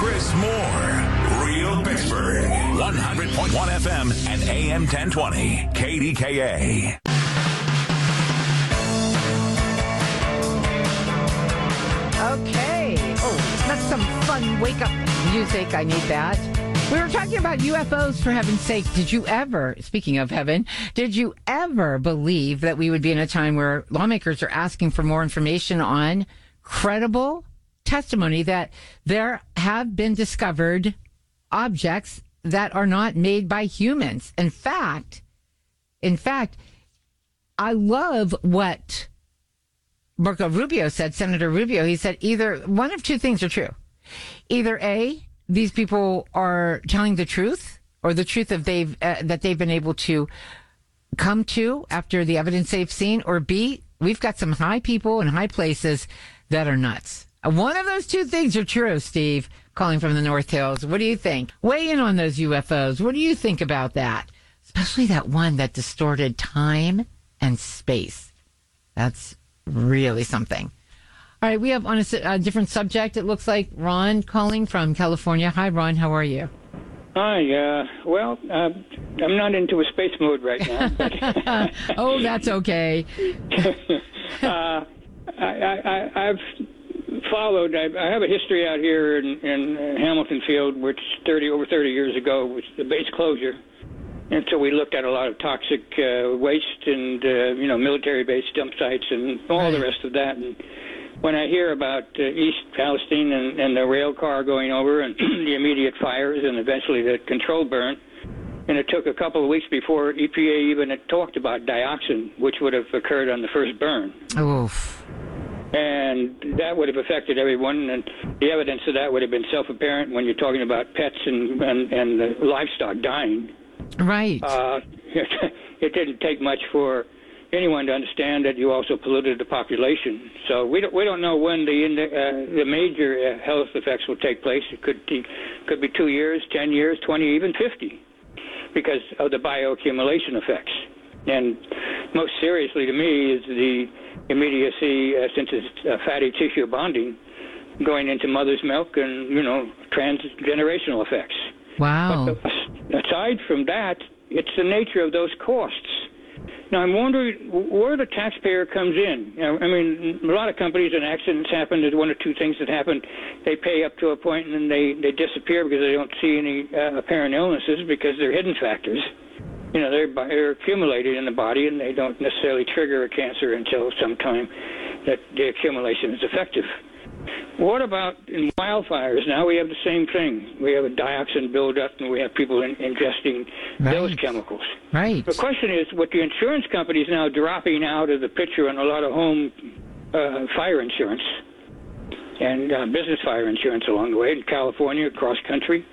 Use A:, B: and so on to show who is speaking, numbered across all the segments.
A: Chris Moore, Real Pittsburgh, 100.1 FM and AM 1020, KDKA.
B: Okay. Oh, that's some fun wake up music. I need that. We were talking about UFOs for heaven's sake. Did you ever, speaking of heaven, did you ever believe that we would be in a time where lawmakers are asking for more information on credible testimony that there have been discovered objects that are not made by humans? In fact, in fact, I love what Marco Rubio said, Senator Rubio, he said either one of two things are true. Either A, these people are telling the truth or the truth of they've, uh, that they've been able to come to after the evidence they've seen, or B, we've got some high people in high places that are nuts. One of those two things are true, Steve, calling from the North Hills. What do you think? Weigh in on those UFOs. What do you think about that? Especially that one that distorted time and space. That's really something. All right, we have on a different subject. It looks like Ron calling from California. Hi, Ron. How are you?
C: Hi. Uh, well, uh, I'm not into a space mode right now. But,
B: Oh, that's okay.
C: uh, I, I, I, I've followed. I, I have a history out here in, in uh, Hamilton Field, which 30 over 30 years ago was the base closure. And so we looked at a lot of toxic uh, waste and uh, you know military-based dump sites and all the rest of that. And when I hear about uh, East Palestine and, and the rail car going over and the immediate fires and eventually the control burn, and it took a couple of weeks before EPA even had talked about dioxin, which would have occurred on the first burn
B: Oof.
C: And that would have affected everyone. And the evidence of that would have been self-apparent when you're talking about pets and and, and the livestock dying.
B: Right.
C: Uh, it didn't take much for anyone to understand that you also polluted the population. So we don't we don't know when the uh, the major uh, health effects will take place. It could be, could be two years, ten years, twenty, even fifty, because of the bioaccumulation effects. And most seriously to me is the immediacy, uh, since it's uh, fatty tissue bonding, going into mother's milk, and you know transgenerational effects.
B: wow.
C: But aside from that, it's the nature of those costs. Now I'm wondering where the taxpayer comes in. I mean, a lot of companies and accidents happen. There's one or two things that happen. They pay up to a point and then they they disappear because they don't see any uh, apparent illnesses because they're hidden factors. You know, they're, they're accumulated in the body and they don't necessarily trigger a cancer until some time that the accumulation is effective. What about in wildfires? Now we have the same thing. We have a dioxin buildup, and we have people in, ingesting those chemicals.
B: Right.
C: The question is, what the insurance companies now dropping out of the picture on a lot of home uh, fire insurance and uh, business fire insurance along the way in California, across country,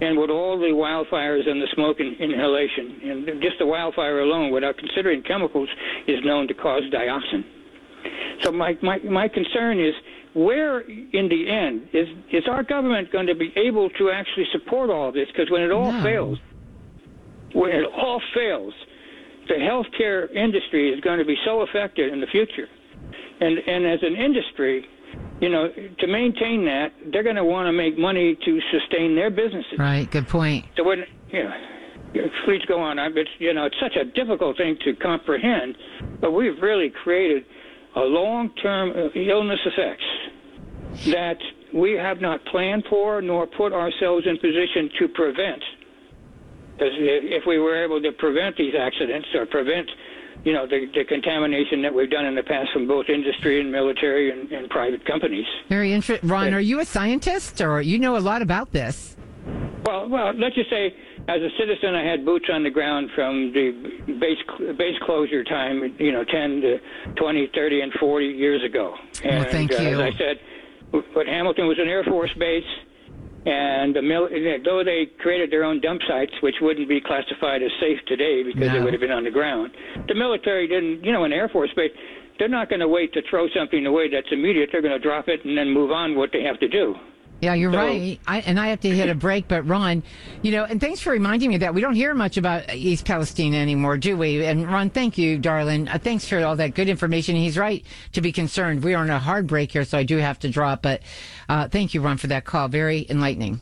C: and with all the wildfires and the smoke and inhalation, and just the wildfire alone, without considering chemicals, is known to cause dioxin. So my, my, my concern is where in the end is, is our government going to be able to actually support all of this? Because when it all
B: No.
C: fails, when it all fails, the healthcare industry is going to be so affected in the future. And, and as an industry, you know, to maintain that, they're going to want to make money to sustain their businesses.
B: Right. Good point.
C: So when you know, please go on. It's you know, it's such a difficult thing to comprehend, but we've really created a long-term uh, illness effects that we have not planned for nor put ourselves in position to prevent. Because if we were able to prevent these accidents or prevent, you know, the, the contamination that we've done in the past from both industry and military and, and private companies,
B: Very interesting. Ron, are you a scientist or you know a lot about this?
C: Well, well, let's just say, as a citizen, I had boots on the ground from the base base closure time, you know, 10 to 20, 30, and 40 years ago. And
B: thank
C: uh,
B: you.
C: as I said, but Hamilton was an Air Force base, and the mil- though they created their own dump sites, which wouldn't be classified as safe today because they would have been on the ground, the military didn't, you know, an Air Force base. They're not going to wait to throw something away that's immediate. They're going to drop it and then move on what they have to do.
B: Yeah, you're
C: So-
B: right. I, and I have to hit a break, but Ron, you know, and thanks for reminding me of that we don't hear much about East Palestine anymore, do we? And Ron, thank you, darling. Uh, thanks for all that good information. He's right to be concerned. We are on a hard break here, so I do have to drop. But uh, thank you, Ron, for that call. Very enlightening.